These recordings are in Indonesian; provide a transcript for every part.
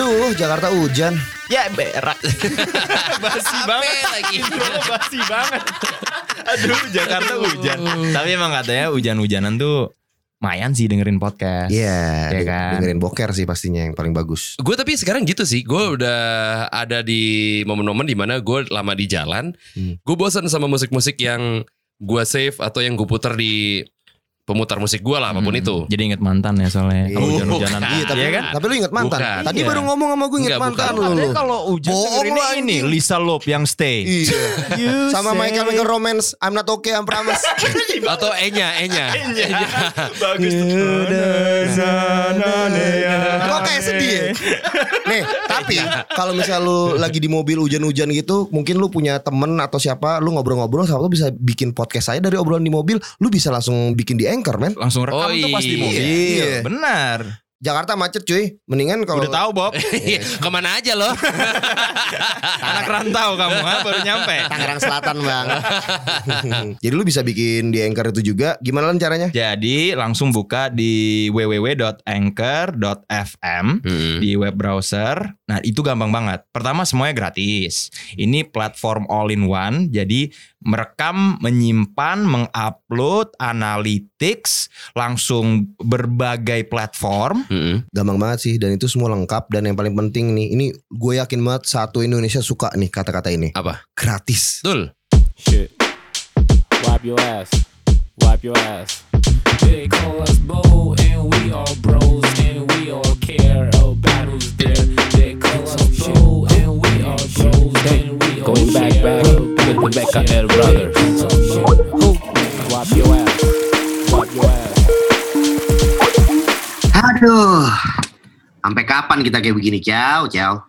Aduh, Jakarta hujan. Ya berak. Basi banget lagi. Basi banget. Aduh, Jakarta hujan. Tapi emang katanya hujan-hujanan tuh lumayan sih dengerin podcast. Iya, Iya de- kan? dengerin boker sih pastinya yang paling bagus. Gue tapi sekarang gitu sih, gue udah ada di momen-momen di mana gue lama di jalan, Hmm. gue bosan sama musik-musik yang gue save atau yang gue putar di pemutar musik gue lah apa pun Hmm, itu. Jadi inget mantan ya soalnya. Kalau Iya. hujan-hujanan. Bukan. Iya, tapi, Iya kan? tapi lu inget mantan. Bukan. Tadi Iya. baru ngomong sama gue inget Enggak, mantan bukan. lu. Lu. kalau hujan ini anjing. Lisa Loeb yang stay. Iya. Sama say- Chemical Romance, I'm not okay, I'm promise. Atau Enya, Enya. Bagus tuh. Kok kayak sedih ya? Nih, tapi kalau misal lu lagi di mobil hujan-hujan gitu, mungkin lu punya temen atau siapa, lu ngobrol-ngobrol sama lu bisa bikin podcast saya dari obrolan di mobil, lu bisa langsung bikin di Anchor, men. Langsung rekam Oh, tuh pas di iya. mobil. Iya. Benar. Jakarta macet cuy. Mendingan kalau Udah tahu Bob. Iya, Ke mana aja loh? Anak rantau kamu ha? baru nyampe. Tangerang Selatan, Bang. Jadi lu bisa bikin di Anchor itu juga. Gimana lan caranya? Jadi langsung buka di www.anchor.fm Hmm. di web browser. Nah, itu gampang banget. Pertama semuanya gratis. Ini platform all in one. Jadi merekam, menyimpan, mengupload, analytics langsung berbagai platform. Hmm. Gampang banget sih dan itu semua lengkap dan yang paling penting nih, ini gue yakin banget satu Indonesia suka nih kata-kata ini. Apa? Gratis. Betul. Shit. Wipe your ass. Wipe your ass. They call us Bo, and we all bros, and we all care about who's there. They call us Bo, and we all bros, and we all Going back, back, get the back up there, brother. Who? Wipe your ass. Wipe your ass. Aduh. Sampai kapan kita kayak begini, Ciao, Ciao?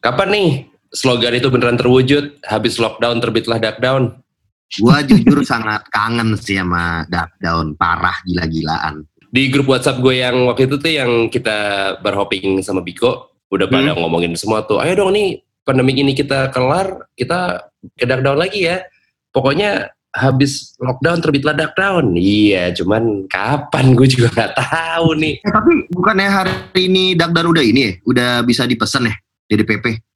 Kapan nih slogan itu beneran terwujud? Habis lockdown terbitlah lockdown. Gua jujur sangat kangen sih sama Dark Down, parah gila-gilaan. Di grup WhatsApp gue yang waktu itu tuh yang kita berhopping sama Biko, udah pada ngomongin semua tuh. Ayo dong nih pandemi ini kita kelar, kita ke lockdown lagi ya. Pokoknya habis lockdown terbitlah lockdown. Iya, cuman kapan gue juga nggak tahu nih. Eh, tapi bukannya hari ini Dark Down udah ini ya? Udah bisa dipesan ya? Dari PP.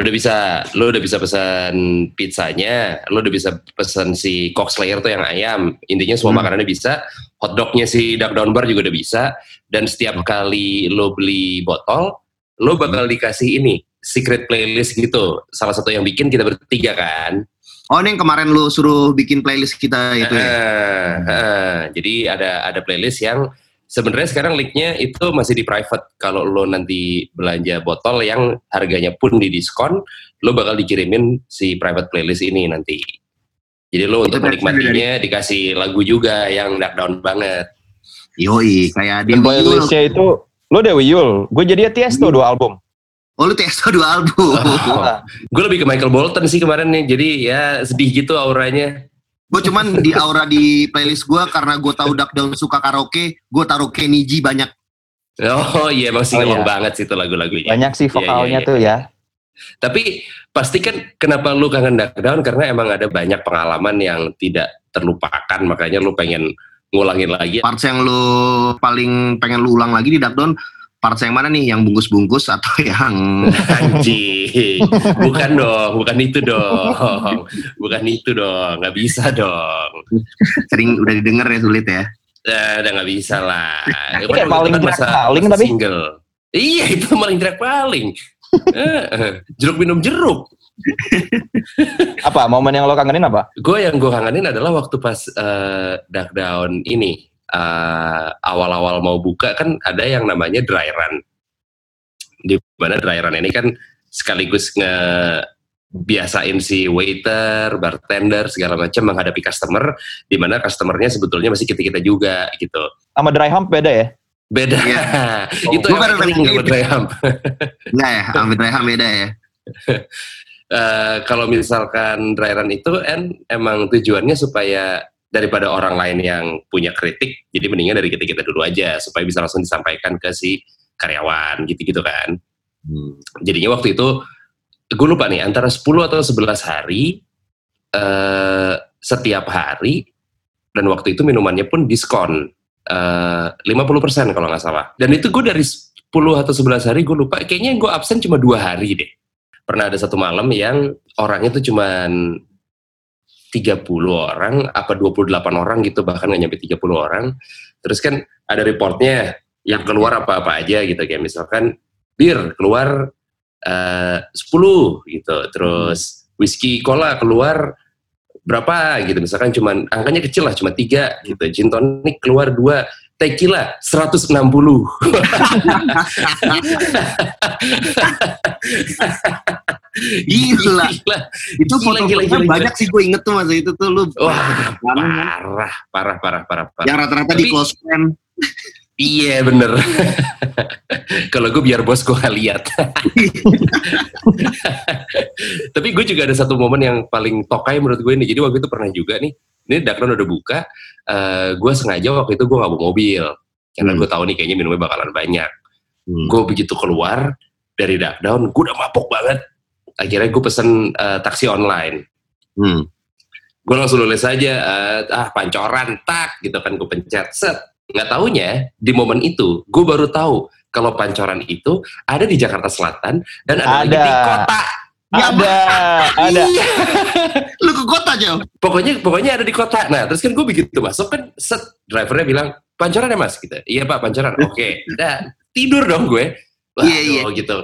Udah bisa, lo udah bisa pesan pizzanya, lo udah bisa pesan si Cox Slayer tuh yang ayam. Intinya semua Hmm. makanannya bisa. Hotdognya si Duck Down Bar juga udah bisa. Dan setiap kali lo beli botol, lo bakal dikasih ini secret playlist gitu. Salah satu yang bikin kita bertiga kan. Oh ini yang kemarin lu suruh bikin playlist kita itu ya? Eh, eh, jadi ada ada playlist yang sebenarnya sekarang linknya itu masih di private. Kalau lo nanti belanja botol yang harganya pun di diskon, lo bakal dikirimin si private playlist ini nanti. Jadi lo Itu untuk menikmatinya dikasih lagu juga yang dark down banget. Yoi, kayak di playlistnya itu lo Dewi Yul, gue jadi Tiesto dua album. Oh lu Testo dua album. Gue lebih ke Michael Bolton sih kemarin nih, jadi ya sedih gitu auranya. Gue cuman di aura di playlist gue karena gue tahu Dark Down suka karaoke, gue taruh Kenny G banyak. Oh iya emang sih Oh, ngomong iya. banget sih itu lagu-lagunya. Banyak sih Iya, vokalnya iya, iya. tuh ya. Tapi pasti kan kenapa lu kangen dark down karena emang ada banyak pengalaman yang tidak terlupakan makanya lu pengen ngulangin lagi. Parts yang lu paling pengen lu ulang lagi di Dark Down, parts yang mana nih? Yang bungkus-bungkus atau yang Anjing, bukan dong, bukan itu dong, bukan itu dong, nggak bisa dong, sering udah didengar ya sulit ya? Eh, udah nggak bisa lah. Itu kayak paling kan track paling masa tapi. single. Iya itu paling track paling. Eh, jeruk minum jeruk. Apa momen yang lo kangenin apa? gue yang gue kangenin adalah waktu pas eh, dark down ini eh, awal-awal mau buka kan ada yang namanya dry run di mana dry run ini kan sekaligus nge biasain si waiter, bartender segala macam menghadapi customer di mana customernya sebetulnya masih kita kita juga gitu Sama dry hump beda ya? beda Iya. itu Gua yang kalau itu. dry hump Enggak ya, Amit Reham beda ya. Eh, kalau misalkan dry run itu kan emang tujuannya supaya daripada orang lain yang punya kritik, jadi mendingan dari kita kita dulu aja supaya bisa langsung disampaikan ke si karyawan gitu-gitu kan. Jadinya waktu itu gue lupa nih antara 10 atau 11 hari eh setiap hari dan waktu itu minumannya pun diskon eh, 50% kalau nggak salah. Dan itu gue dari 10 atau 11 hari gue lupa. Kayaknya gue absen cuma dua hari deh. Pernah ada satu malam yang orangnya tuh cuman 30 orang, apa 28 orang gitu, bahkan nggak nyampe 30 orang. Terus kan ada reportnya yang keluar apa-apa aja gitu. Kayak misalkan bir keluar eh 10 gitu. Terus whisky cola keluar berapa gitu. Misalkan cuman angkanya kecil lah, cuma tiga gitu. Gin tonic keluar dua. Tequila 160. Gila. Itu Gila, gila, gila, banyak sih gue inget tuh masa itu tuh lu. Wah, parah, parah, parah, parah, parah. Yang rata-rata di close friend. Iya bener. Kalau gue biar bos gue lihat. Tapi gue juga ada satu momen yang paling tokai menurut gue ini. Jadi waktu itu pernah juga nih. Ini Dakron udah buka. eh gue sengaja waktu itu gue nggak bawa mobil. Karena Hmm. gue tahu nih kayaknya minumnya bakalan banyak. Hmm. Gue begitu keluar dari Dakdown, gue udah mabok banget. Akhirnya gue pesen eh, taksi online. Hmm. gue langsung nulis aja eh, ah pancoran tak gitu kan gue pencet set nggak taunya di momen itu gue baru tahu kalau pancoran itu ada di Jakarta Selatan dan ada, lagi Ada. di kota Ya, ada, ada. Iya. Lu ke kota jauh. pokoknya pokoknya ada di kota nah terus kan gue begitu masuk kan set drivernya bilang pancoran ya mas gitu iya pak pancoran oke udah tidur dong gue Wah, Iya, iya. aduh, gitu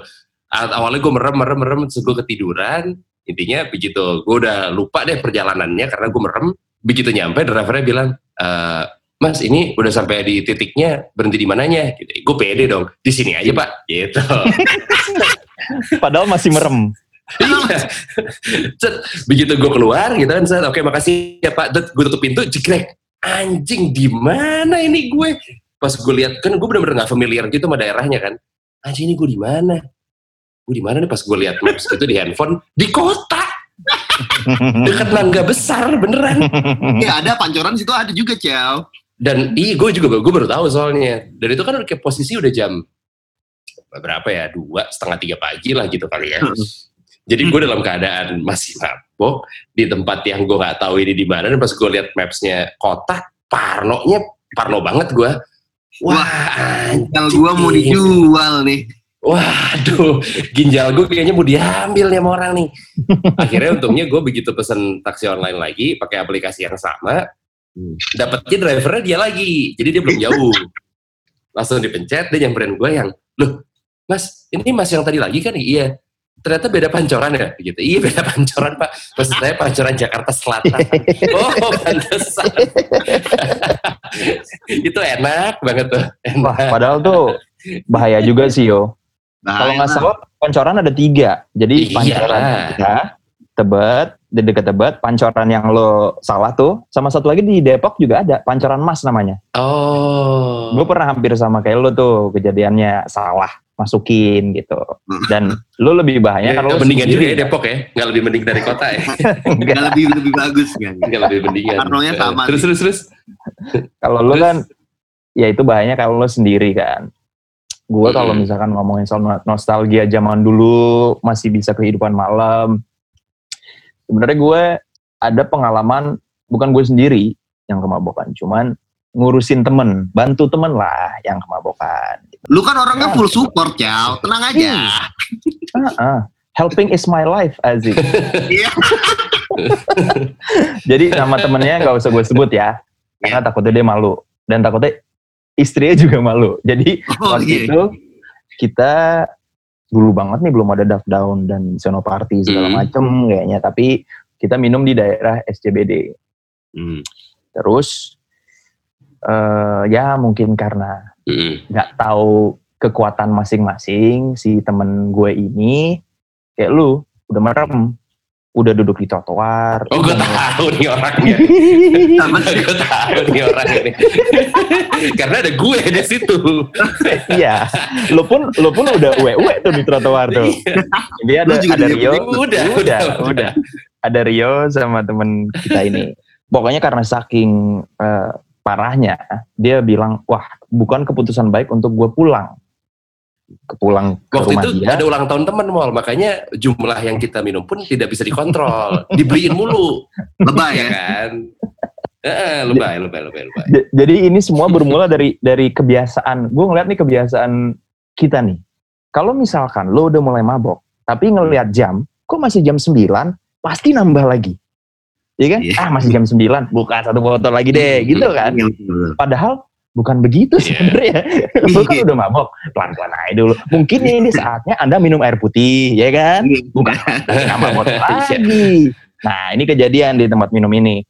awalnya gue merem merem merem terus gue ketiduran. Intinya begitu gue udah lupa deh perjalanannya karena gue merem. Begitu nyampe drivernya bilang "Eh, mas ini udah sampai di titiknya berhenti di mananya? Gitu. Gue pede dong di sini aja pak. Gitu. Padahal masih merem. Iya. Begitu gue keluar gitu kan set, oke makasih ya pak. Gue tutup pintu jegrek. Anjing di mana ini gue? Pas gue lihat kan gue bener-bener gak familiar gitu sama daerahnya kan. Anjing ini gue di mana gue di mana nih pas gue lihat maps itu di handphone? Di kota. Dekat Nangga besar beneran. Ya ada pancoran situ ada juga Ciao. dan iya gue juga gue baru tahu soalnya. Dan itu kan kayak posisi udah jam berapa ya? Dua setengah tiga pagi lah gitu kali ya. Jadi gue dalam keadaan masih mabok di tempat yang gue nggak tahu ini di mana. Dan pas gue lihat mapsnya kota parnonya parno banget gue wah Kalau gua mau dijual nih. Waduh, ginjal gue kayaknya mau diambil nih sama orang nih. Akhirnya untungnya gue begitu pesen taksi online lagi, pakai aplikasi yang sama, dapetnya drivernya dia lagi, jadi dia belum jauh. Langsung dipencet, dia nyamperin gue yang, loh, mas, ini mas yang tadi lagi kan? Iya. Ternyata beda pancoran ya? Gitu. Iya beda pancoran pak. Maksud saya pancoran Jakarta Selatan. oh, pantesan. Itu enak banget tuh. Enak. padahal tuh bahaya juga sih yo. Kalau nggak salah pancoran ada tiga. Jadi Iya pancoran kita, Tebet, di dekat Tebet, pancoran yang lo salah tuh, sama satu lagi di Depok juga ada, pancoran Mas namanya. Oh. Gue pernah hampir sama kayak lo tuh kejadiannya salah masukin gitu. Dan lo lebih bahaya Ya, kalau nggak lo mendingan juga ya. Depok ya, nggak lebih mending dari kota ya, Nggak lebih lebih bagus kan. nggak lebih mendingan. Parnonya Eh, sama Terus terus terus. Kalau lo kan, ya itu bahayanya kalau lo sendiri kan. Gue kalau misalkan ngomongin soal no- nostalgia zaman dulu, masih bisa kehidupan malam. Sebenarnya gue ada pengalaman, bukan gue sendiri yang kemabukan, cuman ngurusin temen, bantu temen lah yang kemabukan. Lu kan orangnya full support, Ciao. Tenang aja. Ah, ah. Helping is my life, Aziz. Iya. Jadi nama temennya nggak usah gue sebut ya, karena takutnya dia malu dan takutnya istrinya juga malu. Jadi Oh waktu iya. itu kita dulu banget nih belum ada duck down dan sono party segala Hmm. macem kayaknya, tapi kita minum di daerah SCBD. Hmm. Terus eh ya mungkin karena Hmm. nggak tahu kekuatan masing-masing si temen gue ini kayak lu udah merem udah duduk di trotoar. Oh gue tahu nih orangnya. Gue tahu nih orang ini. Karena ada gue di situ. iya. Lu pun lu pun udah uwe tuh di trotoar tuh. Dia ada juga ada Rio Udah, udah udah, udah. ada Rio sama temen kita ini. Pokoknya karena saking eh, parahnya dia bilang wah bukan keputusan baik untuk gue pulang ke pulang ke Waktu rumah itu dia ada ulang tahun teman mal, makanya jumlah yang kita minum pun tidak bisa dikontrol, dibeliin mulu, Lebay ya ya. kan? Eh, lebay, lebay, lebay, lebay. Jadi ini semua bermula dari dari kebiasaan. Gue ngeliat nih kebiasaan kita nih. Kalau misalkan lo udah mulai mabok, tapi ngelihat jam, kok masih jam 9, pasti nambah lagi. Iya kan? Iya. Ah masih jam 9, buka satu foto lagi deh, gitu kan. Iya, betul. Padahal bukan begitu Iya. sebenarnya. Lo kan udah mabok, pelan-pelan aja dulu. Mungkin ini saatnya Anda minum air putih, ya kan? Bukan nambah botol lagi. Nah ini kejadian di tempat minum ini.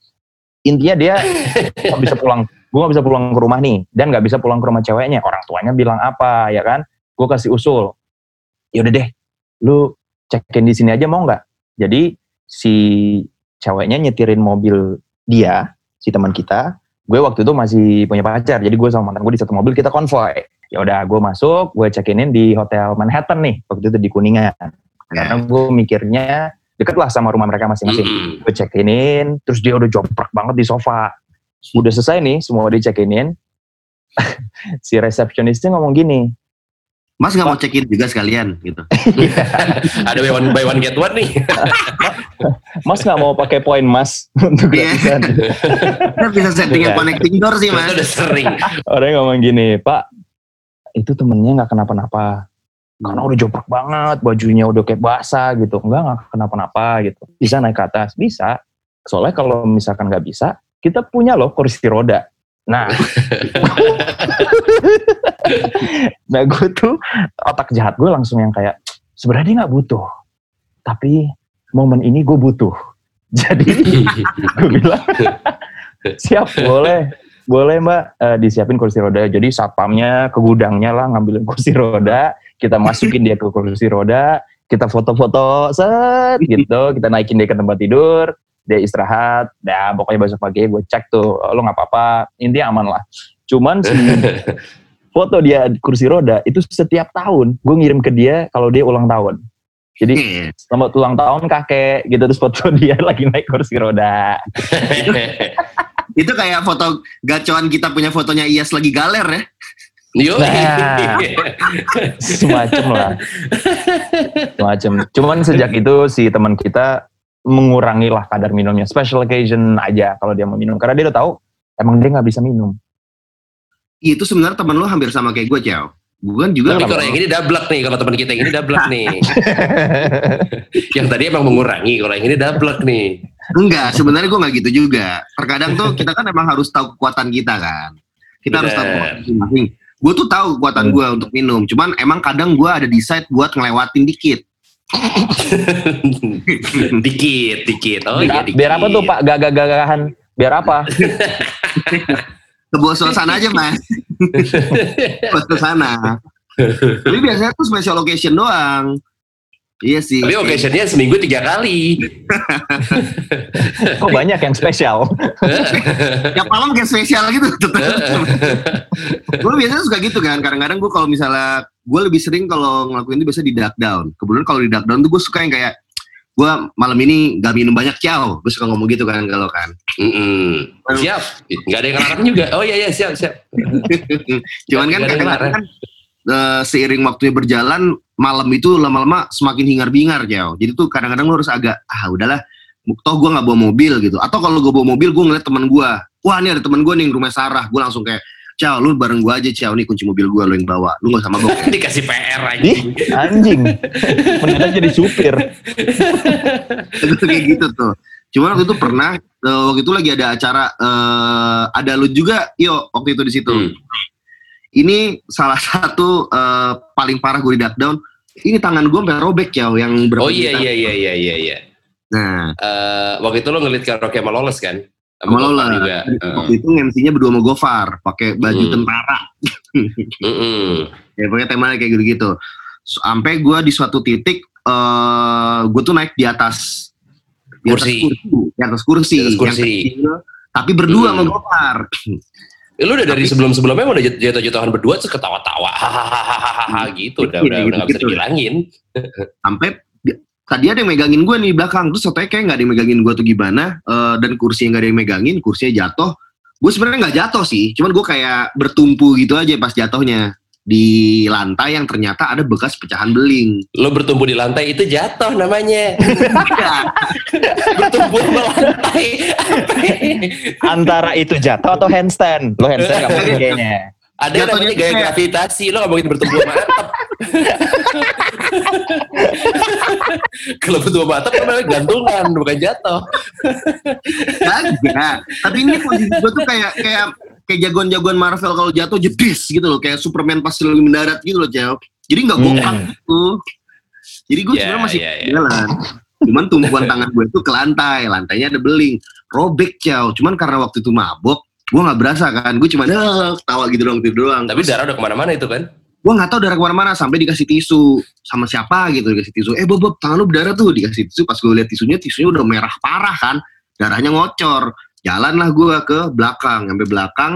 Intinya dia nggak bisa pulang, gue nggak bisa pulang ke rumah nih, dan nggak bisa pulang ke rumah ceweknya. Orang tuanya bilang apa, ya kan? Gue kasih usul. Ya udah deh, lu cekin di sini aja mau nggak? Jadi si ceweknya nyetirin mobil dia, si teman kita. Gue waktu itu masih punya pacar, jadi gue sama mantan gue di satu mobil kita konvoy. Ya udah, gue masuk, gue check-in di hotel Manhattan nih, waktu itu di Kuningan. Karena gue mikirnya deket lah sama rumah mereka masing-masing. Gue check in, terus dia udah jongkrak banget di sofa. Udah selesai nih, semua dia check in. si resepsionisnya ngomong gini, Mas nggak mau check-in juga sekalian gitu. Ada buy one, buy one get one nih. Mas nggak mau pakai poin mas untuk Iya. gratisan. Kita bisa settingan Bukan. connecting door sih mas. udah sering. Orang ngomong gini, Pak, itu temennya nggak kenapa-napa. Karena udah joprak banget, bajunya udah kayak basah gitu. Enggak, nggak kenapa-napa gitu. Bisa naik ke atas? Bisa. Soalnya kalau misalkan nggak bisa, kita punya loh kursi roda. Nah, nah gue tuh otak jahat gue langsung yang kayak sebenarnya dia nggak butuh, tapi momen ini gue butuh. Jadi gue bilang siap boleh boleh mbak. Eh, disiapin kursi roda. Jadi satpamnya ke gudangnya lah ngambilin kursi roda. Kita masukin dia ke kursi roda. Kita foto-foto set gitu. Kita naikin dia ke tempat tidur. Dia istirahat. Ya pokoknya besok pagi gue cek tuh "Oh, lo nggak apa-apa. Intinya aman lah. Cuman foto dia di kursi roda itu setiap tahun gue ngirim ke dia kalau dia ulang tahun jadi Iya. selamat ulang tahun kakek gitu terus foto dia lagi naik kursi roda Itu kayak foto gacoan kita punya fotonya Iyas lagi galer ya. Yo. Nah. semacam lah semacam cuman sejak itu si teman kita mengurangi lah kadar minumnya special occasion aja kalau dia mau minum karena dia udah tahu emang dia nggak bisa minum Itu sebenarnya temen lu hampir sama kayak gue Ciao. Gue kan juga Tapi kalau yang ini double nih, kalau teman kita yang ini double nih. yang tadi emang mengurangi, kalau yang ini double nih. enggak. Sebenarnya gue nggak gitu juga. Terkadang tuh kita kan emang harus tahu kekuatan kita kan. Kita harus tahu Bener. masing-masing. Gue tuh tahu kekuatan gue untuk minum. Cuman emang kadang gue ada decide buat ngelewatin dikit. dikit, dikit. Oh biar, iya dikit. biar apa tuh pak gagah-gagahan biar apa Ke bawah suasana aja mas. Ke bawah suasana. Tapi biasanya tuh special occasion doang. Iya sih. Tapi occasionnya seminggu tiga kali. kok banyak yang spesial Tiap malam kayak spesial gitu. gue biasanya suka gitu kan. Kadang-kadang gue kalau misalnya gue lebih sering kalau ngelakuin itu biasa di dark down. Kebetulan kalau di dark down tuh gue suka yang kayak gue malam ini gak minum banyak ciao. Gue suka ngomong gitu kan kalau kan. Mm-mm. Siap. Gak ada yang larang juga. Oh iya iya siap siap. Cuman kan kadang-kadang larang. kan eh, seiring waktunya berjalan malam itu lama-lama semakin hingar-bingar ciao. Jadi tuh kadang-kadang lu harus agak ah udahlah. Toh gue nggak bawa mobil gitu. Atau kalau gue bawa mobil gue ngeliat teman gue. Wah ini ada teman gue nih rumah Sarah. Gue langsung kayak Ciao, lu bareng gue aja, Ciao. Nih kunci mobil gue, lu yang bawa. Lu gak sama gue. Dikasih PR aja. Anjing mendadak jadi supir itu kayak gitu tuh. Cuman waktu itu pernah eh, waktu itu lagi ada acara eh, ada lu juga yo waktu itu di situ. Hmm. Ini salah satu eh, paling parah gue di down. Ini tangan gue sampai robek ya yang berapa Oh iya iya iya iya iya. iya. Nah, Eh, waktu itu lo ngelit karaoke sama Loles kan? Sama lo lah. juga. Waktu itu MC-nya berdua sama Gofar, pakai baju Hmm. tentara. Mm-mm. Ya pokoknya temanya kayak gitu-gitu. Sampai gue di suatu titik eh gue tuh naik di atas di atas Kursi. kursi, di atas kursi, Di atas yang kursi. kecil, tapi berdua Hmm. sama Gofar. Eh, Lu udah dari sebelum-sebelumnya udah jat- jatuh-jatuhan berdua terus ketawa-tawa hahaha gitu udah Iya, udah udah nggak bisa gitu-gitu. dibilangin. sampai tadi ada yang megangin gue nih di belakang terus katanya kayak nggak ada yang megangin gue tuh gimana eh, dan kursi yang nggak ada yang megangin kursinya jatuh gue sebenarnya nggak jatuh sih cuman gue kayak bertumpu gitu aja pas jatuhnya di lantai yang ternyata ada bekas pecahan beling. Lo bertumbuh di lantai itu jatuh namanya. bertumbuh di lantai. Antara itu jatuh atau handstand. Lo handstand gak mungkin kayaknya. Ada yang namanya gaya gravitasi. Lo gak mungkin bertumbuh sama atap. Kalau atap kan namanya gantungan, bukan jatuh. Kagak. Tapi ini posisi gue tuh kayak kayak kayak jagoan-jagoan Marvel kalau jatuh jedis gitu loh, kayak Superman pas lagi mendarat gitu loh, Cel. Jadi nggak Hmm. bongkar gitu. Jadi gue Ya, sebenarnya masih ya, ya. jalan. Cuman tumpuan tangan gue tuh ke lantai, lantainya ada beling, robek Cel. Cuman karena waktu itu mabok, gue nggak berasa kan. Gue cuma tawa gitu doang, tidur doang. Tapi darah udah ke mana-mana itu kan. Gue nggak tahu darah ke mana-mana sampai dikasih tisu. Sama siapa gitu dikasih tisu. Eh bob Bob, tangan lu berdarah tuh dikasih tisu. Pas gue lihat tisunya tisunya udah merah parah kan. Darahnya ngocor. Jalanlah gue ke belakang. Sampai belakang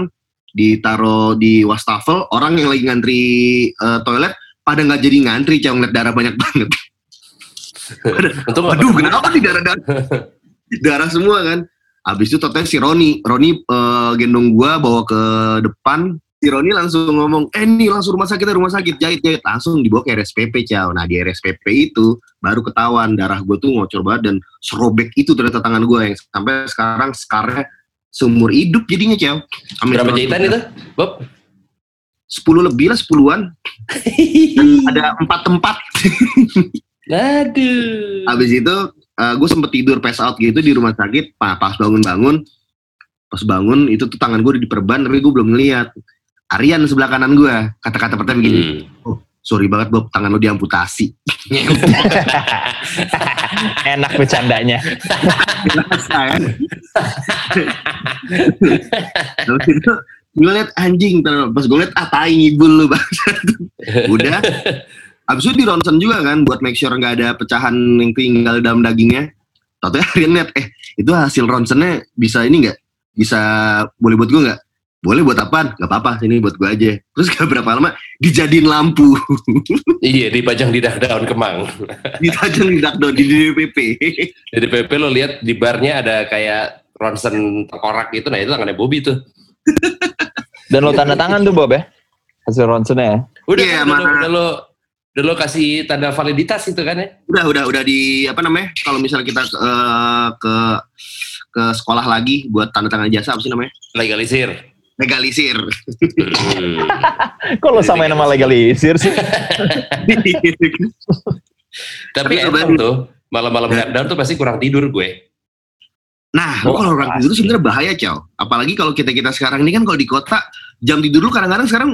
ditaruh di wastafel orang yang lagi ngantri eh, toilet pada nggak jadi ngantri cang. Ngeliat darah banyak banget. Untung pernah- kenapa nih darah darah? darah semua kan. Habis itu total si Roni, Roni eh, gendong gua bawa ke depan. Si Roni langsung ngomong, eh nih langsung rumah sakit, rumah sakit, jahit, jahit. Langsung dibawa ke RSPP, Ciao. Nah di RSPP itu baru ketahuan darah gua tuh ngocor banget dan serobek itu ternyata tangan gua yang sampai sekarang skarnya seumur hidup jadinya, Ciao. Amin. Berapa jahitan itu, Bob? 10 lebih lah, 10-an. Dan ada empat tempat. Aduh. Habis itu gue sempet tidur pass out gitu di rumah sakit. Pa- Pas bangun-bangun, pas bangun itu tuh tangan gue diperban tapi gue belum ngeliat. Arian sebelah kanan gue kata-kata pertama begini, Hmm. sorry banget Bob, tangan lo diamputasi. Enak bercandanya. Terus itu gue liat anjing, terus pas gue liat ah tai ngibul lu. Udah. Habis itu di ronsen juga kan buat make sure nggak ada pecahan yang tinggal dalam dagingnya. Tahu Arian lihat eh itu hasil ronsennya bisa ini nggak? Bisa boleh buat gue nggak? Boleh buat apaan? Gak apa-apa, ini buat gue aja. Terus gak berapa lama dijadiin lampu, Iya, dipajang di daun kemang. dipajang di dakdo di DPP. Jadi PP lo lihat di barnya ada kayak ronsen tengkorak gitu, nah itu tangannya Bobby tuh. Dan lo tanda tangan tuh Bob ya? Hasil ronsennya ya? Udah, Iya, kan, udah, mana- udah lo udah lo kasih tanda validitas itu kan ya? udah udah udah di apa namanya kalau misalnya kita eh, ke ke sekolah lagi buat tanda tangan jasa apa sih namanya Legalisir. Legalisir Hmm. Kok lo samain nama legalisir sih? Tapi emang tuh malam-malam shutdown tuh pasti kurang tidur gue. nah Oh, kalau orang tidur sebenarnya bahaya cow apalagi kalau kita kita sekarang ini kan kalau di kota jam tidur lu kadang-kadang sekarang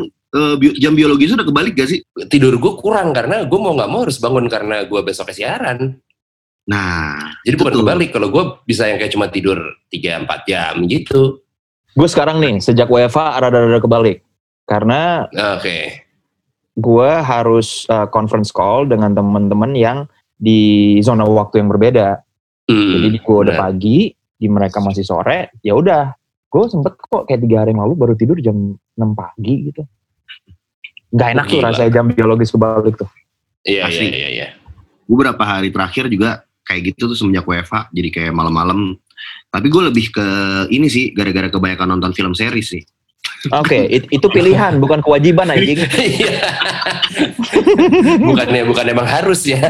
bio- jam biologis udah kebalik gak sih Tidur gue kurang karena gue mau nggak mau harus bangun karena gue besok siaran. nah Jadi bukan Betul. kebalik. Kalau gue bisa yang kayak cuma tidur 3-4 jam gitu. Gue sekarang nih, sejak WFA rada-rada kebalik. Karena Oke. gue harus uh, conference call dengan teman-teman yang di zona waktu yang berbeda. Hmm, Jadi gue udah pagi, di mereka masih sore, ya udah. Gue sempet kok kayak tiga hari yang lalu baru tidur jam 6 pagi gitu. Gak enak tuh Gila. rasanya jam biologis kebalik tuh. Iya, iya, iya, iya. beberapa hari terakhir juga kayak gitu tuh semenjak WFA jadi kayak malam-malam tapi gue lebih ke ini sih gara-gara kebanyakan nonton film series sih Oke, it- itu pilihan, bukan kewajiban anjing. Iya. bukannya bukan emang harus ya.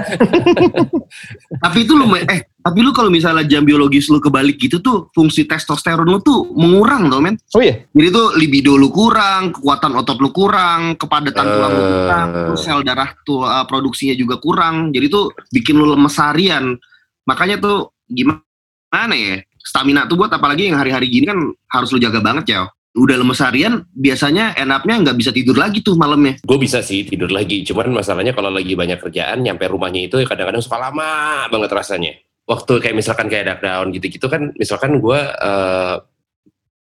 tapi itu lu eh tapi lu kalau misalnya jam biologis lu kebalik gitu tuh fungsi testosteron lu tuh mengurang tau men Oh iya, jadi tuh libido lu kurang kekuatan otot lu kurang kepadatan tulang lu kurang Eh. terus sel darah tuh uh, produksinya juga kurang jadi tuh bikin lu lemes harian makanya tuh gimana ya stamina tuh buat apalagi yang hari-hari gini kan harus lu jaga banget ya udah lemes harian biasanya enaknya nggak bisa tidur lagi tuh malamnya Gue bisa sih tidur lagi. Cuman masalahnya kalau lagi banyak kerjaan, nyampe rumahnya itu kadang-kadang suka lama banget rasanya. Waktu kayak misalkan kayak lockdown gitu-gitu kan, misalkan gue eh,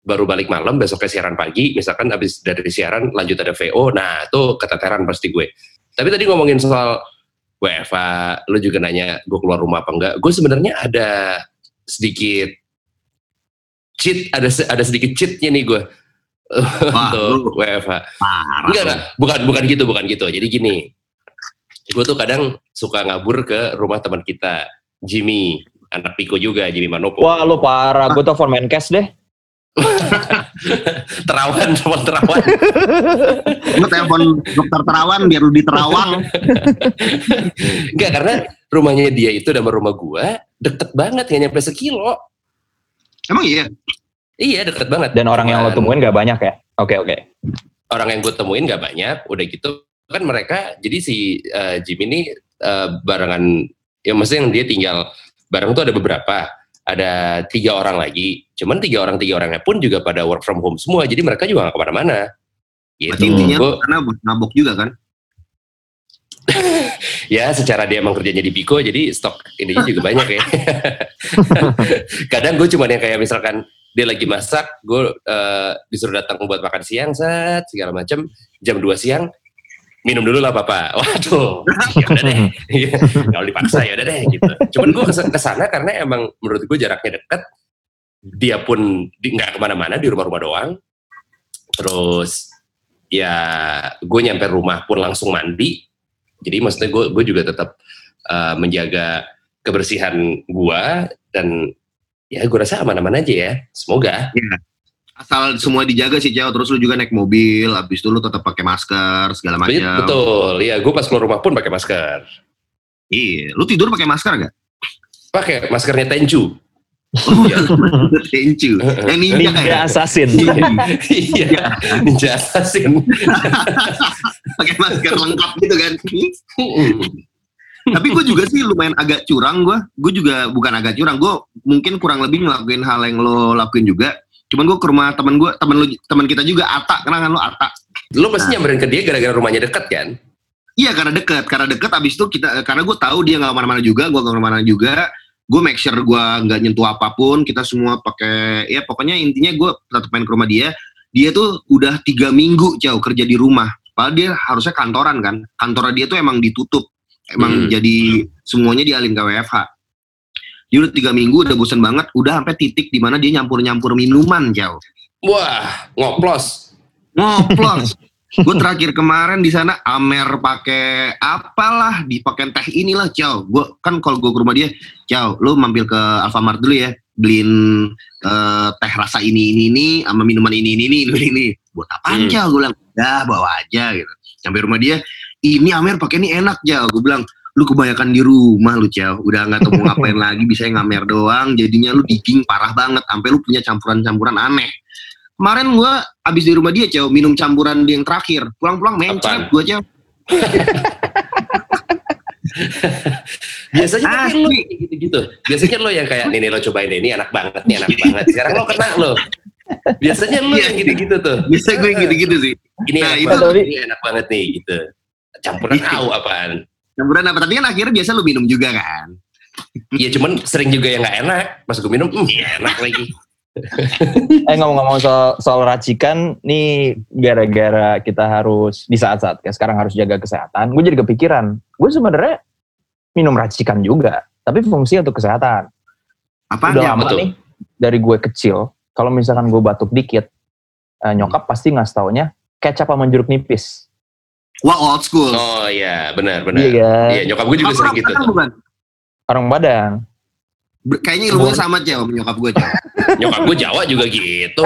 baru balik malam, besoknya siaran pagi, misalkan abis dari siaran lanjut ada VO, nah itu keteteran pasti gue. Tapi tadi ngomongin soal WFA, lu juga nanya gue keluar rumah apa enggak. Gue sebenarnya ada sedikit cheat, ada ada sedikit cheatnya nih gue Wah, untuk lu WFA. parah Enggak, enggak. Bukan, bukan gitu, bukan gitu. Jadi gini, gue tuh kadang suka ngabur ke rumah teman kita, Jimmy, anak Piko juga, Jimmy Manopo. wah lo parah, gue telepon Menkes deh. terawan, telepon terawan. Gue telepon dokter terawan biar lu diterawang. Enggak, karena rumahnya dia itu sama rumah gua deket banget, nggak nyampe sekilo. Emang iya? Iya, deket banget. Dan orang yang lo temuin gak banyak ya? Oke oke. Orang yang gue temuin nggak banyak, udah gitu kan mereka, jadi si eh, Jim ini eh, barengan, ya maksudnya yang dia tinggal bareng tuh ada beberapa, ada tiga orang lagi. Cuman tiga orang tiga orangnya pun juga pada work from home semua, jadi mereka juga nggak ke mana-mana. Gitu. Intinya Gua- karena buat mabok juga kan? ya secara dia emang kerjanya di Biko jadi stok ininya juga banyak ya. Kadang gue cuma yang kayak misalkan dia lagi masak gue eh, disuruh datang buat makan siang set segala macam jam 2 siang minum dulu lah papa. Waduh ya udah deh. Iya, kalau dipaksa ya udah deh gitu. Cuman gue ke sana karena emang menurut gue jaraknya dekat dia pun di- nggak ke mana-mana di rumah-rumah doang. Terus ya gue nyampe rumah pun langsung mandi jadi maksudnya gue gue juga tetap uh, menjaga kebersihan gue dan ya gue rasa aman-aman aja ya. Semoga. Asal semua dijaga sih jauh terus lu juga naik mobil, habis itu lu tetap pakai masker segala macam. betul. Ya gue pas keluar rumah pun pakai masker. Iya, lu tidur pakai masker gak? pakai maskernya Tenju Iya. Thank you. Yang ninja Ninja ya? assassin. iya ninja assassin pakai masker lengkap gitu kan. Tapi gue juga sih lumayan agak curang gue. Gue juga bukan agak curang. Gue mungkin kurang lebih ngelakuin hal yang lo lakuin juga. Cuman gue ke rumah temen gue, temen lu, temen kita juga Ata, kenal kan lo Ata? lu pasti nyamperin ke dia gara-gara rumahnya deket kan Iya karena deket, karena deket abis itu kita, karena gue tahu dia nggak ke mana-mana juga, gue nggak ke mana-mana juga. Gue make sure gue nggak nyentuh apa pun, kita semua pakai, ya pokoknya intinya gue tetap main ke rumah dia. Dia tuh udah tiga minggu jauh kerja di rumah. Padahal dia harusnya kantoran kan, kantornya dia tuh emang ditutup, emang Hmm. jadi semuanya dialih ke WFH. Dia udah tiga minggu, udah bosen banget, udah sampai titik di mana dia nyampur-nyampur minuman jauh. wah ngoplos Ngoplos. gue terakhir kemarin di sana Amer pakai apalah dipakai teh inilah Ciao. Gue kan kalau gue ke rumah dia, Ciao, lu mampir ke Alfamart dulu ya, beliin eh, teh rasa ini ini ini sama minuman ini ini ini ini, ini. Buat apaan Hmm. Ciao? Gue bilang, dah bawa aja gitu. Sampai rumah dia, ini Amer pakai ini enak Ciao. Gue bilang, lu kebanyakan di rumah lu Ciao. Udah nggak tahu mau ngapain lagi, bisa ngamer doang. Jadinya lu digging parah banget, sampai lu punya campuran-campuran aneh kemarin gua abis di rumah dia cow minum campuran dia yang terakhir. Pulang-pulang mencret gua cow biasanya tapi lo gitu-gitu. Biasanya lo yang kayak nih nih lo cobain deh ini enak banget nih enak banget. Sekarang lo kena lo. Biasanya lo Iya. yang gitu-gitu tuh. biasa gue gitu-gitu sih. Ini Nah, enak itu banget ini enak banget nih gitu. Campuran Iya. tahu apaan? Campuran apa? Tapi kan akhirnya biasa lu minum juga kan? Iya cuman sering juga yang nggak enak. Pas gue minum hmm, enak lagi Eh ngomong-ngomong soal, soal racikan, nih gara-gara kita harus di saat-saat kayak sekarang harus jaga kesehatan, gue jadi kepikiran, gue sebenarnya minum racikan juga, tapi fungsi untuk kesehatan. apa Udah ya lama betul. nih dari gue kecil, kalau misalkan gue batuk dikit, eh, nyokap pasti ngasih taunya kecap sama jeruk nipis. wah old school oh iya benar benar Iya kan? iya nyokap gue juga Apa sering gitu bukan Orang Padang. Kayaknya ilmunya sama sama nyokap gue cow nyokap gue Jawa juga gitu.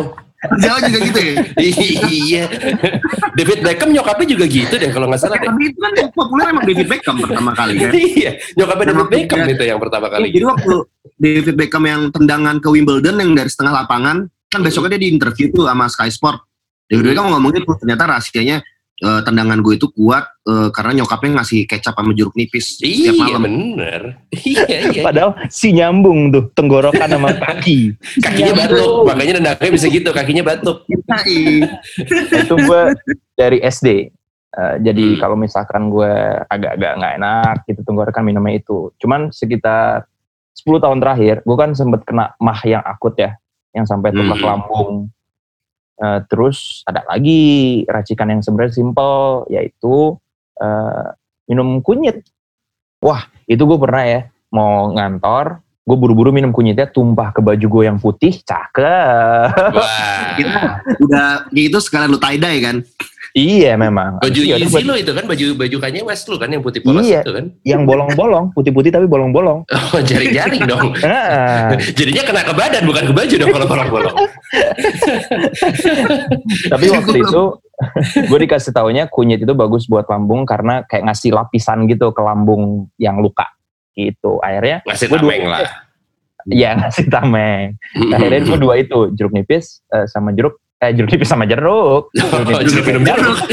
Jawa juga gitu ya? Iya. David Beckham nyokapnya juga gitu deh kalau nggak salah deh. Tapi itu kan yang populer emang David Beckham pertama kali kan iya nyokapnya David Beckham itu yang pertama kali. Jadi waktu David Beckham yang tendangan ke Wimbledon yang dari setengah lapangan kan besoknya dia di interview tuh sama Sky Sport. David. Beckham ngomong gitu ternyata rahasianya eh, tendangan gue itu kuat eh, karena nyokapnya ngasih kecap sama jeruk nipis setiap Iya malam bener. Iya iya. Padahal si nyambung tuh tenggorokan sama kaki. Kakinya batuk, makanya nendangnya bisa gitu. Kakinya batuk. Iya. itu gue dari SD. Eh, jadi Hmm. kalau misalkan gue agak-agak nggak enak gitu tenggorokan minumnya itu. Cuman sekitar 10 tahun terakhir, gue kan sempet kena mah yang akut ya, yang sampai tukak Hmm. lambung. Eh, terus ada lagi racikan yang sebenarnya simple, yaitu eh, minum kunyit. Wah, itu gue pernah ya, mau ngantor, gue buru-buru minum kunyitnya, tumpah ke baju gue yang putih, cakep. Wah. Kita udah gitu sekalian lu tie dye kan Iya memang. Baju ya Yeezy lo itu kan baju baju Kanye West lo kan yang putih polos Iya. itu kan. yang bolong-bolong, putih-putih tapi bolong-bolong. Oh, jaring-jaring dong. Ah, Jadinya kena ke badan bukan ke baju dong kalau bolong-bolong. tapi waktu itu gue dikasih taunya kunyit itu bagus buat lambung karena kayak ngasih lapisan gitu ke lambung yang luka gitu. Akhirnya Ngasih tameng lah. ya ngasih tameng. Akhirnya gue dua itu jeruk nipis eh, sama jeruk eh jeruk nipis sama jeruk. Jeruk Oh, nipis, jeruk minum jeruk.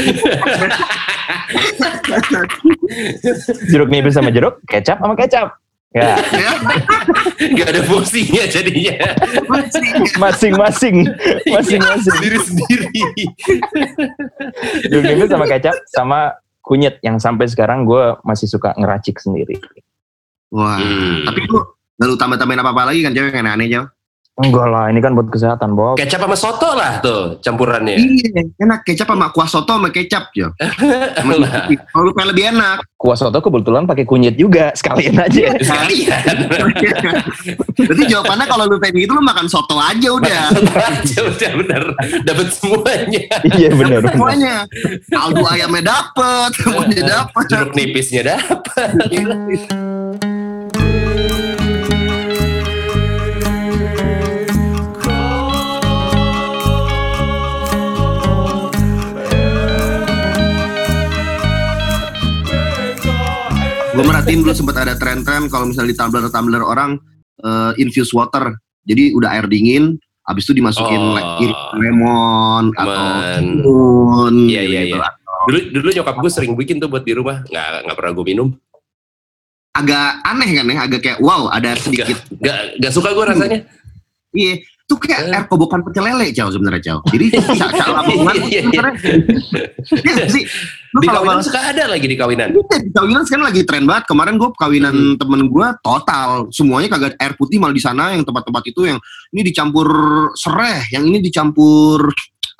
jeruk nipis sama jeruk, kecap sama kecap. Ya, Gak ada fungsinya jadinya. masing-masing, masing-masing. Sendiri-sendiri. Jeruk nipis sama kecap sama kunyit yang sampai sekarang gue masih suka ngeracik sendiri. Wah. Hmm. Tapi lu gak lu tambah-tambahin apa-apa lagi kan cewek yang aneh-aneh jauh. Enggak lah, ini kan buat kesehatan, Bob. Kecap sama soto lah tuh campurannya. Iya, enak kecap sama kuah soto sama kecap jo. Lah, Kalau lu pengen lebih enak. Kuah soto kebetulan pakai kunyit juga, sekalian aja. Sekalian. Berarti jawabannya kalau lu pengen gitu lu makan soto aja udah. aja udah bener dapat semuanya iya benar. benar. Semuanya. Kaldu ayamnya dapet, semuanya dapet. jeruk nipisnya dapat Merhatiin dulu sempat ada tren-tren kalau misalnya di tumbler-tumbler orang eh, infuse water. Jadi udah air dingin, habis itu dimasukin Oh. irisan lemon atau Men. timun. Iya, iya, iya. dulu dulu nyokap gue sering bikin tuh buat di rumah nggak nggak pernah gue minum Agak aneh kan ya, agak kayak wow ada sedikit. nggak nggak suka gue rasanya Iya, itu kayak Eh. air kobokan pecel lele jauh sebenarnya jauh. Jadi cak lamongan Iya, iya, iya. Iya sih. Lu di kawinan suka ada lagi di kawinan di kawinan sekarang lagi tren banget. Kemarin gue kawinan temen gue total semuanya kagak air putih malah di sana yang tempat-tempat itu yang ini dicampur sereh, yang ini dicampur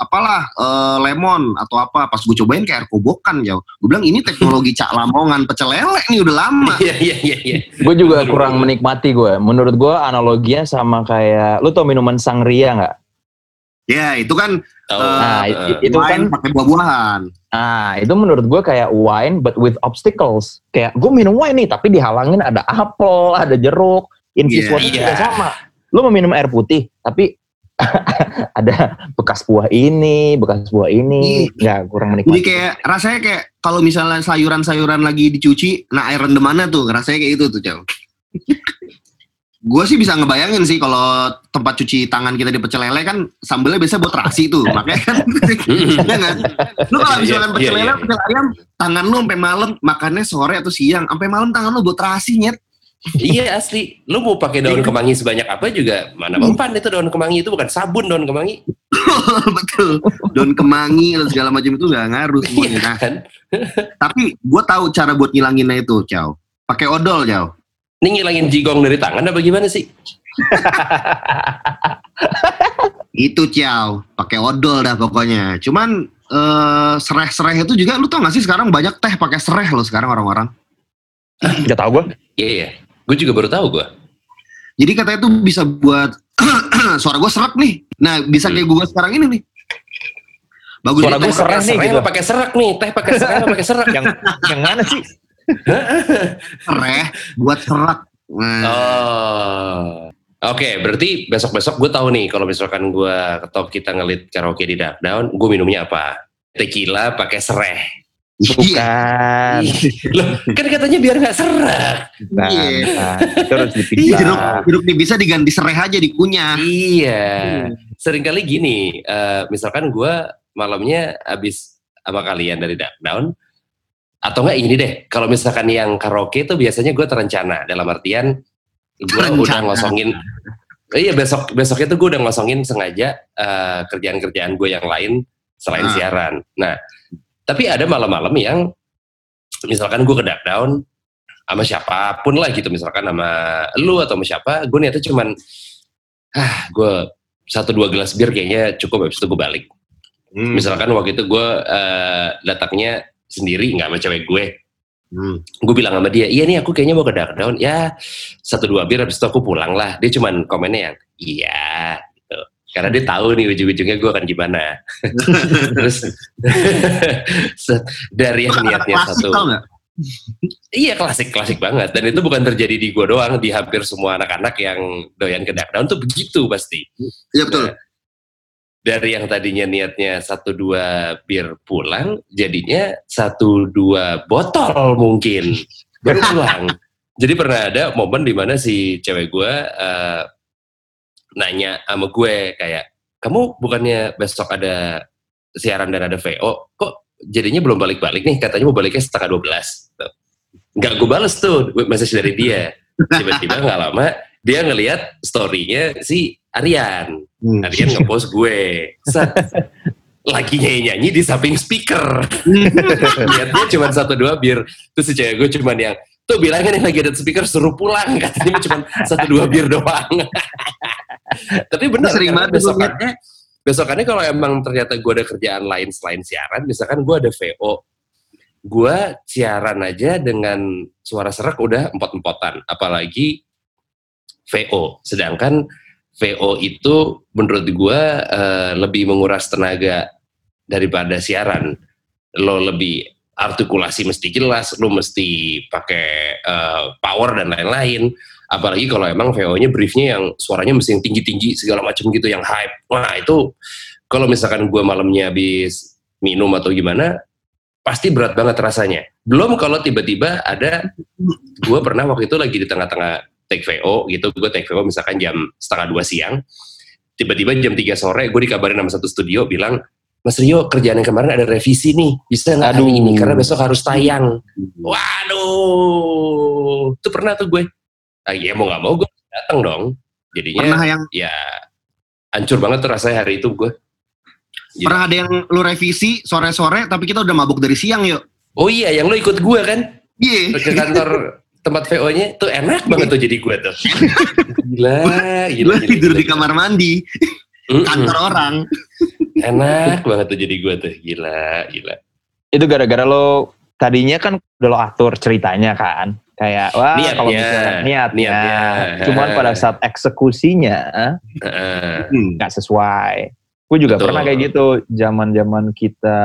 apalah eh, lemon atau apa. Pas gue cobain kayak air kobokan jauh. Gue bilang ini teknologi cak lamongan pecel lele nih udah lama. iya iya iya iya Gue juga kurang menikmati gue. Menurut gue analoginya sama kayak, lu tau minuman sangria nggak? ya itu kan Tahu. Nah, Eh, itu wine kan pakai buah-buahan. Nah, itu menurut gue kayak wine but with obstacles. Kayak gue minum wine nih, tapi dihalangin ada apel, ada jeruk, infused Iya. water juga Iya. sama. Lu mau minum air putih, tapi ada bekas buah ini, bekas buah ini, nggak kurang Jadi menikmati. kayak rasanya kayak kalau misalnya sayuran-sayuran lagi dicuci, nah air rendemannya tuh rasanya kayak gitu tuh, Jauh. gue sih bisa ngebayangin sih kalau tempat cuci tangan kita di pecel lele kan sambelnya biasa buat terasi tuh makanya kan ya nggak? lu kalau habis Iya, makan iya, pecel lele iya. pecel ayam tangan lu sampai malam makannya sore atau siang sampai malam tangan lu buat terasi nyet iya asli. Lu mau pakai daun kemangi sebanyak apa juga? Mana mempan itu daun kemangi itu bukan sabun daun kemangi. Betul. Daun kemangi dan segala macam itu nggak ngaruh semuanya. Iya nah, kan? tapi gue tahu cara buat ngilanginnya itu Chow. Pakai odol Chow. Ini ngilangin jigong dari tangan apa gimana sih? Itu ciao, pakai odol dah pokoknya. Cuman eh, sereh-sereh itu juga lu tau gak sih sekarang banyak teh pakai sereh lo sekarang orang-orang. Gak tau gue. iya iya gue juga baru tahu gue Jadi katanya tuh bisa buat suara gue serak nih. Nah bisa kayak gue sekarang ini nih. Bagus Suara ya, gua teh serak nih, gitu. pakai serak nih teh pakai serai apa pakai serak Yang yang mana sih? sereh buat serak. Nah, Oh. Oke, berarti besok-besok gue tahu nih kalau misalkan gue ketop kita ngelit karaoke di Dark Down, gue minumnya apa? Tequila pakai sereh. Iya. Bukan. Loh, kan katanya biar nggak serak. Iya. bukan. Itu harus Jeruk, jeruk nih bisa diganti sereh aja dikunyah. Iya. Seringkali gini, eh, misalkan gue malamnya abis sama kalian dari Dark Down, atau enggak ini deh, kalau misalkan yang karaoke itu biasanya gue terencana dalam artian gue udah ngosongin iya besok besoknya tuh gue udah ngosongin sengaja eh, kerjaan-kerjaan gue yang lain selain Ah. siaran. Nah, tapi ada malam-malam yang misalkan gue ke dark down sama siapa pun lah gitu, misalkan sama lu atau sama siapa, gue niatnya cuman ah gue satu dua gelas bir kayaknya cukup habis itu gue balik. Hmm. Misalkan waktu itu gue eh, datangnya sendiri nggak sama cewek gue, Hmm. gue bilang sama dia, iya nih aku kayaknya mau ke dark down, ya satu dua bir habis itu aku pulang lah. Dia cuman komennya yang iya. Karena dia tahu nih ujung-ujungnya gue akan gimana. Terus dari yang niatnya satu, iya klasik klasik banget. Dan itu bukan terjadi di gue doang, di hampir semua anak-anak yang doyan ke Darkdown tuh begitu pasti. Iya betul. Nah, dari yang tadinya niatnya satu dua bir pulang, jadinya satu dua botol mungkin baru pulang. Jadi pernah ada momen di mana si cewek gue eh, nanya sama gue kayak, kamu bukannya besok ada siaran dan ada VO, kok jadinya belum balik-balik nih? Katanya mau baliknya setengah 12. Tuh. Nggak gue bales tuh message dari dia. Tiba-tiba nggak lama dia ngelihat story-nya si Aryan. Hmm. Aryan ngepost gue. Set. Lagi nyanyi-nyanyi di samping speaker. Niatnya cuma satu dua bir. Terus si cewek gue cuman yang, tuh bilangin yang lagi ada speaker suruh pulang. Katanya cuma satu dua bir doang. Tapi benar Sering banget besokannya, besokannya kalau emang ternyata gue ada kerjaan lain selain siaran, misalkan gue ada VO, gue siaran aja dengan suara serak udah empot-empotan. Apalagi VO. Sedangkan VO itu menurut gue eh, lebih menguras tenaga daripada siaran. Lo lebih artikulasi mesti jelas, lo mesti pakai eh, power dan lain-lain. Apalagi kalau emang VO-nya briefnya yang suaranya mesti yang tinggi-tinggi segala macam gitu, yang hype. Wah itu kalau misalkan gue malamnya habis minum atau gimana, pasti berat banget rasanya. Belum kalau tiba-tiba ada, gue pernah waktu itu lagi di tengah-tengah take VO gitu, gue take VO misalkan jam setengah dua siang, tiba-tiba jam 3 sore gue dikabarin sama satu studio bilang, Mas Rio kerjaan yang kemarin ada revisi nih, bisa nggak hari ini karena besok harus tayang. Waduh, itu pernah tuh gue. Ah, ya mau nggak mau gue datang dong. Jadinya Pernah yang ya hancur banget tuh rasanya hari itu gue. Gitu. pernah ada yang lu revisi sore-sore tapi kita udah mabuk dari siang yuk. Oh iya, yang lo ikut gue kan? Iya. ke kantor tempat VO-nya tuh enak banget tuh jadi gue tuh. Gila, Lu gila, gila, tidur gila. di kamar mandi Mm-mm. kantor orang. Enak banget tuh jadi gue tuh. Gila, gila. Itu gara-gara lo tadinya kan udah lo atur ceritanya kan. Kayak wah Niatnya, kalau misalnya niatnya, niatnya. cuman pada saat eksekusinya Heeh. Hmm. nggak sesuai. Gue juga Betul. pernah kayak gitu zaman-zaman kita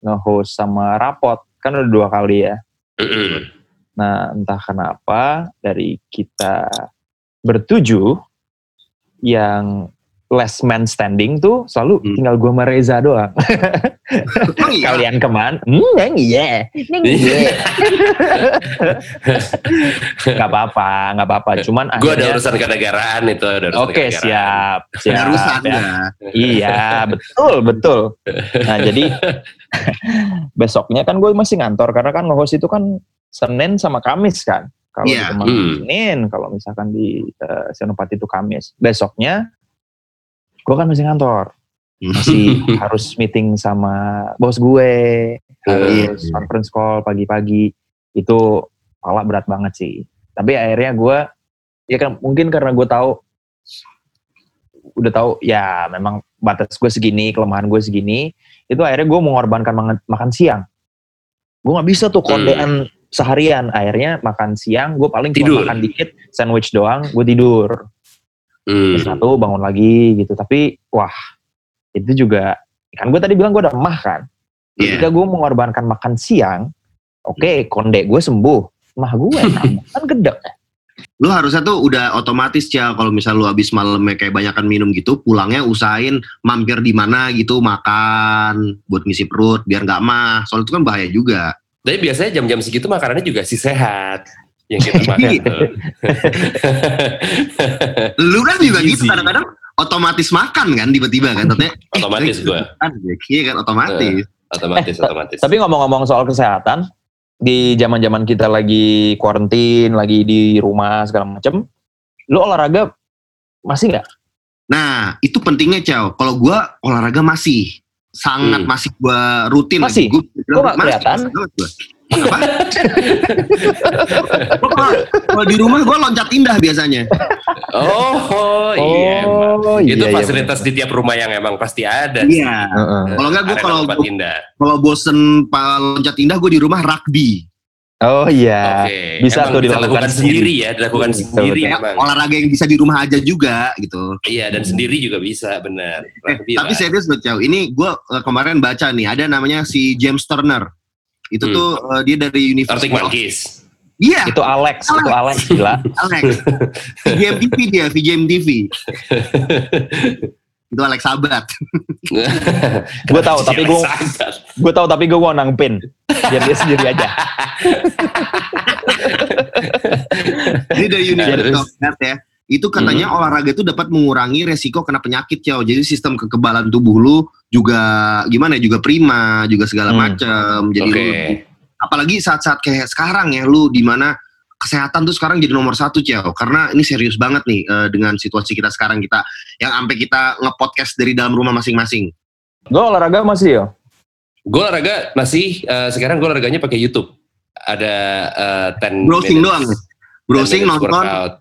nge-host sama rapot kan udah dua kali ya. Nah entah kenapa dari kita bertujuh yang last man standing tuh selalu Hmm. tinggal gue sama Reza doang. Oh iya. Kalian keman? Hmm, yang iya. Yang iya. Gak apa-apa, gak apa-apa. Cuman Gue ada urusan kenegaraan itu, ada urusan Oke kenegaraan. siap, siap. Ada urusan ya. ya. Iya betul betul. Nah jadi besoknya kan gue masih ngantor karena kan nge-host itu kan Senin sama Kamis kan. Kalau Iya. di Kemang Hmm. Senin, kalau misalkan di uh, Senopati itu Kamis. Besoknya gue kan masih ngantor, masih harus meeting sama bos gue, harus Iya. conference call pagi-pagi. Itu pala berat banget sih. Tapi akhirnya gue ya kan mungkin karena gue tahu udah tahu ya memang batas gue segini, kelemahan gue segini, itu akhirnya gue mengorbankan makan, makan siang. Gue nggak bisa tuh kondean seharian. Akhirnya makan siang, gue paling cuma Tidur. makan dikit, sandwich doang, gue tidur. Hmm. Terus satu bangun lagi gitu. Tapi wah itu juga kan gue tadi bilang gue udah emah kan. Iya. Ketika gue mengorbankan makan siang, oke konde gue sembuh, mah gue kan gedek. Lu harusnya tuh udah otomatis ya kalau misal lu habis malamnya kayak banyakan minum gitu, pulangnya usahain mampir di mana gitu makan buat ngisi perut biar nggak mah. Soalnya itu kan bahaya juga. Tapi biasanya jam-jam segitu makanannya juga sih sehat yang kita makan Iya. tuh. Lu kan juga gitu Gizi. kadang-kadang otomatis makan kan tiba-tiba kan. Katanya, eh, Otomatis eh, gua. kan, Iya kan otomatis. otomatis, otomatis. Tapi ngomong-ngomong soal kesehatan, di zaman-zaman kita lagi quarantine, lagi di rumah segala macem, lu olahraga masih nggak? Nah, itu pentingnya, Chow. Kalau gua olahraga masih sangat Hmm. masih gua rutin Masih? lagi. Gua, Gua nggak masih, kelihatan. gua. Apa? Kalau- Kalau di rumah gua loncat indah biasanya. Oh, iya. emang. Oh, Itu iya, iya, fasilitas di tiap rumah yang emang pasti ada. Iya. Kalau gua Arena kalau tempat gua- indah. kalau bosen loncat indah gue di rumah rugby. Oh iya. Oke. bisa Emang tuh dilakukan sendiri sendiri. ya, dilakukan Betul, sendiri betul. emang. olahraga yang bisa di rumah aja juga gitu. Iya dan sendiri juga bisa benar. Eh, tapi serius loh Chow, ini gue kemarin baca nih ada namanya si James Turner. Itu Hmm. tuh eh, dia dari Arctic University of Monkeys. Iya, Itu Alex, itu Alex gila. Alex. VJM TV dia, VJM TV. itu Alex Sabat. Gue tahu, tapi gue gue tahu tapi gue mau nangpin biar dia sendiri aja. Ini dari University terus? of Health ya. Itu katanya olahraga itu dapat mengurangi resiko kena penyakit Chow. Jadi sistem kekebalan tubuh lu juga gimana ya, juga prima, juga segala Hmm. macam. Jadi Oke. lu apalagi saat-saat kayak sekarang ya lu di mana kesehatan tuh sekarang jadi nomor satu Ciao karena ini serius banget nih eh, dengan situasi kita sekarang kita yang sampai kita nge-podcast dari dalam rumah masing-masing. Gue olahraga masih ya. Gue olahraga masih eh, sekarang gue olahraganya pakai YouTube. Ada eh, 10 Browsing minutes- doang. 10 Browsing nonton. workout.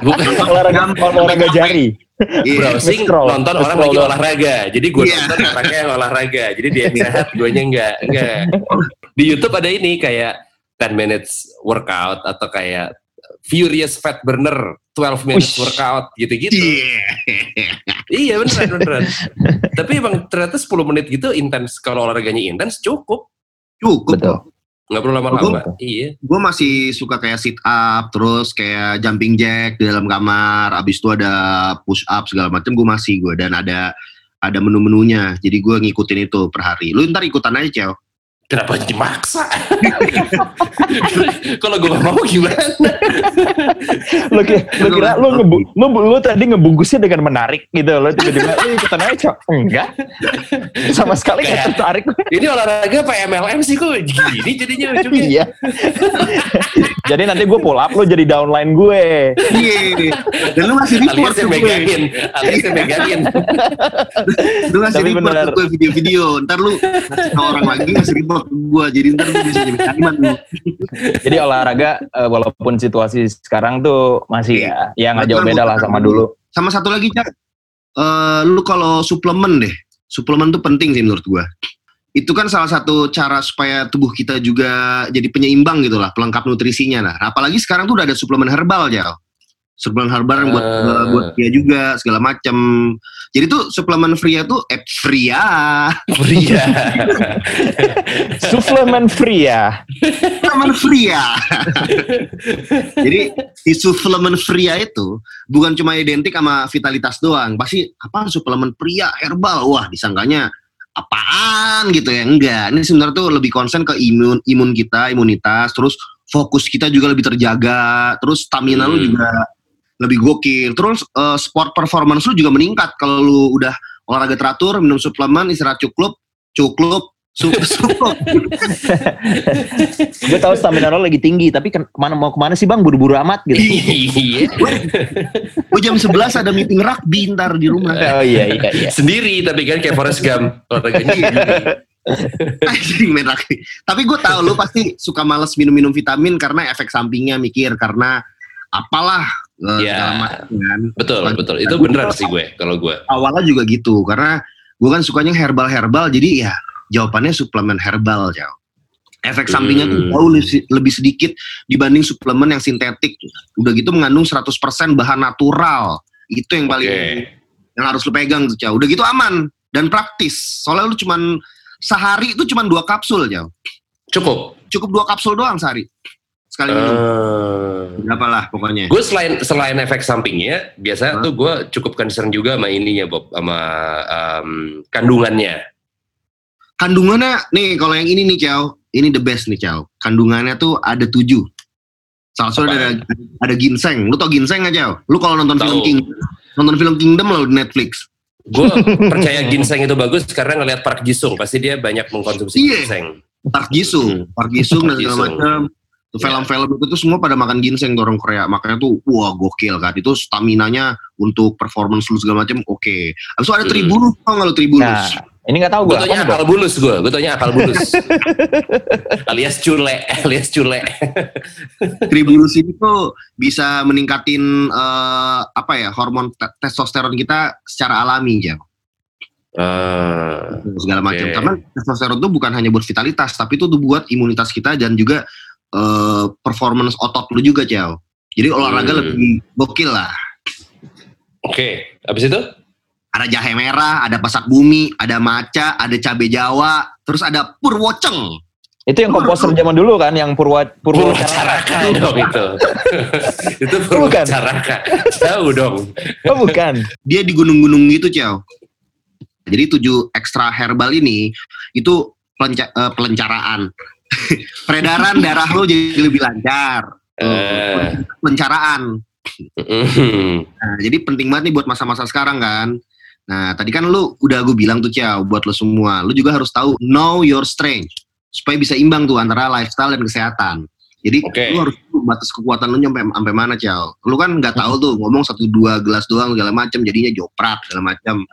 Bukan Olahraga olahraga jari. Iya. browsing nonton orang lagi olahraga. Jadi gue Iya. nonton orangnya yang olahraga. Jadi dia sehat, gue nya enggak. Enggak. Di YouTube ada ini kayak 10 minutes workout atau kayak Furious Fat Burner 12 minutes Uish. workout gitu-gitu. Iya. Iya beneran beneran. Tapi emang ternyata 10 menit gitu intens kalau olahraganya intens cukup. Cukup. Betul. Nggak perlu lama-lama. Iya. Gue masih suka kayak sit up, terus kayak jumping jack di dalam kamar. Abis itu ada push up segala macam. Gue masih gue dan ada ada menu-menunya. Jadi gue ngikutin itu per hari. Lu ntar ikutan aja Cel. Kenapa dimaksa? kalau gue gak mau gimana? Lu, ki- lu kira lu, ngebu, lu, lu tadi ngebungkusnya dengan menarik gitu lo tiba-tiba lu ikutan aja Cok." enggak sama sekali Kayak- nggak tertarik Ini olahraga apa MLM sih kok gini jadinya ujungnya. iya jadi nanti gue pull up lu jadi downline gue Iya. Dan lu masih report ke gue. megangin, alias yang megangin. Lu ngasih Tapi report ke gue video-video. Ntar lu ngasih ke orang lagi ngasih report ke gue. Jadi ntar lu bisa jadi kalimat lu. jadi olahraga eh, walaupun situasi sekarang tuh masih ya ya nggak jauh beda lah sama dulu Sama satu lagi Cak. Eh, lu kalau suplemen deh. Suplemen tuh penting sih menurut gue. Itu kan salah satu cara supaya tubuh kita juga jadi penyeimbang gitu lah. Pelengkap nutrisinya lah. Apalagi sekarang tuh udah ada suplemen herbal Jal. Suplemen herbal yang buat Ah. buat dia juga segala macam. Jadi tuh suplemen Fria tuh eh Fria. Pria. suplemen free ya suplemen Fria. Jadi di suplemen Fria itu bukan cuma identik sama vitalitas doang. Pasti apa suplemen pria herbal. Wah, disangkanya apaan gitu ya. Enggak. Ini sebenarnya tuh lebih konsen ke imun imun kita, imunitas, terus fokus kita juga lebih terjaga, terus stamina lu Hmm. juga lebih gokil. Terus eh, sport performance lu juga meningkat kalau lu udah olahraga teratur, minum suplemen, istirahat cukup, cukup. gue tahu stamina lo lagi tinggi tapi ke mana mau ke mana sih bang buru-buru amat gitu Iya. Oh jam 11 ada meeting rugby ntar di rumah. oh iya iya iya Sendiri tapi kan kayak Forrest Gump. Olahraganya sendiri. Anjing main rugby. Tapi gue tahu lu pasti suka males minum-minum vitamin karena efek sampingnya mikir karena apalah segala macam kan. Betul, betul. Itu beneran sih gue kalau gue. Awalnya juga gitu karena gue kan sukanya herbal-herbal jadi ya jawabannya suplemen herbal jauh. Efek sampingnya tuh Hmm. jauh lebih, sedikit dibanding suplemen yang sintetik. Udah gitu mengandung 100% bahan natural. Itu yang paling Oke. yang harus lu pegang tuh jauh. Udah gitu aman dan praktis. Soalnya lu cuman sehari itu cuman dua kapsul jauh. Cukup. Cukup dua kapsul doang sehari. Sekali minum. Eh, Berapa lah pokoknya. gue selain selain efek sampingnya, biasa Hah? tuh gue cukup concern juga sama ininya Bob, sama em, kandungannya. Kandungannya nih kalau yang ini nih Ciao, ini the best nih Ciao. Kandungannya tuh ada tujuh. Salah satu ada ada ginseng. Lu tau ginseng nggak Ciao? Lu kalau nonton Tahu. film King, nonton film Kingdom lo di Netflix. Gue percaya ginseng itu bagus karena ngelihat Park Jisung pasti dia banyak mengkonsumsi Iya. ginseng. Park Jisung, Park Jisung dan Park segala macam. Iya. Film-film itu tuh semua pada makan ginseng orang Korea. Makanya tuh wah gokil kan. Itu stamina-nya untuk performance lu segala macam oke. Habis itu ada Hmm. tribulus, tau nggak lu tribulus? nah ini nggak tahu Gue gue tanya akal bulus gue, gue tanya akal bulus. alias cule, alias cule. Tribulus ini tuh bisa meningkatin eh, apa ya hormon te- testosteron kita secara alami ya. Ah, segala macam. Karena testosteron itu bukan hanya buat vitalitas, tapi itu tuh buat imunitas kita dan juga eh, performance otot lu juga, Ciao. Jadi olahraga Hmm. lebih gokil lah. Oke, habis itu? Ada jahe merah, ada pasak bumi, ada maca, ada cabe jawa, terus ada purwoceng. Itu yang komposer zaman dulu kan, yang Purwa Purwa Purwacaraka dong itu. itu Bukan. Purwacaraka. Jauh dong. Oh bukan. Dia di gunung-gunung gitu, Ciao. Jadi tujuh ekstra herbal ini itu pelenca- eh, pelencaraan. Peredaran darah lo jadi lebih lancar. Eh. Pelencaraan. Nah, jadi penting banget nih buat masa-masa sekarang kan. Nah, tadi kan lu udah gue bilang tuh Ciao, buat lo semua. Lu juga harus tahu know your strength. Supaya bisa imbang tuh antara lifestyle dan kesehatan. Jadi Oke. lu harus tahu batas kekuatan lu nyampe sampai mana Ciao. Lu kan nggak tahu tuh ngomong satu dua gelas doang segala macam jadinya joprak segala macam.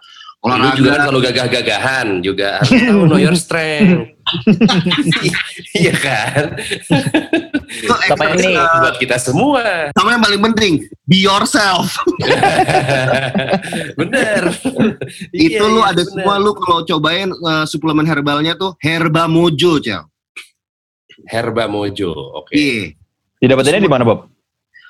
Lu Olahraga juga kan selalu gagah-gagahan juga harus tahu know your strength. Iya kan? Sama exercise, ini. Buat kita semua. sama yang paling penting be yourself. bener. itu Iya, lu iya, ada bener. semua lu kalau cobain uh, suplemen herbalnya tuh Herba Mojo Ciao. Herba Mojo. Oke. Iya. Didapetinnya di mana Bob?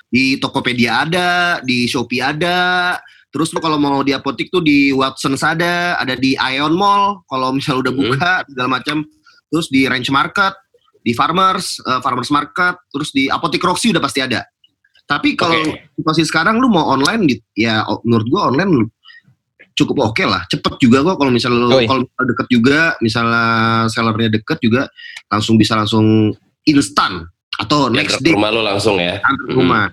di Tokopedia ada, di Shopee ada. Terus lu kalau mau di apotik tuh di Watsons ada, ada di Ion Mall kalau misal udah Hmm. buka segala macam. Terus di Range Market, di Farmers, eh, Farmers Market, terus di Apotik Roxy udah pasti ada. Tapi kalau Oke. situasi sekarang lu mau online di- ya menurut gua online lu cukup oke lah, cepet juga kok kalau misalnya lu Oi. kalau misalnya deket juga, misalnya sellernya deket juga langsung bisa langsung instan atau next Yang ke day rumah lo langsung ya. antar ke Hmm.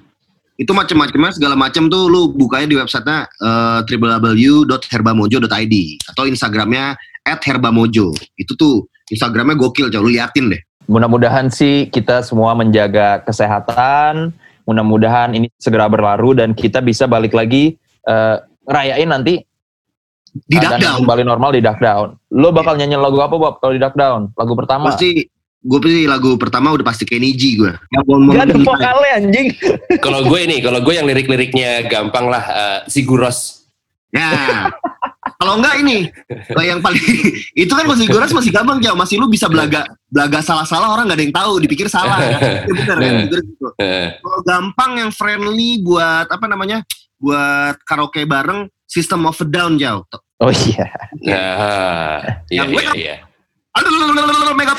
Itu macam-macamnya segala macam tuh lu bukanya di websitenya uh, www.herbamojo.id atau Instagramnya @herbamojo. Itu tuh Instagramnya gokil, coba lu liatin deh. Mudah-mudahan sih kita semua menjaga kesehatan. Mudah-mudahan ini segera berlalu dan kita bisa balik lagi eh, ngerayain nanti Di yang Duckdown. kembali normal di Duck Down. Lo bakal nyanyi lagu apa Bob kalau di Duck Down? Lagu pertama. Pasti gue pasti lagu pertama udah pasti Kenny G gue. Gak ada vokalnya anjing. Kalau gue ini, kalau gue yang lirik-liriknya gampang lah. eh, Siguros. Ya. Kalau enggak ini eh, yang paling itu kan masih goras masih gampang jauh masih lu bisa belaga belaga salah-salah orang nggak ada yang tahu dipikir salah ya bener kan Bener gitu. Eh, Kalau gampang yang friendly buat apa namanya buat karaoke bareng System of a Down jauh Oh iya. Nah, iya, Yang gue iya, kan- iya. Aduh, mega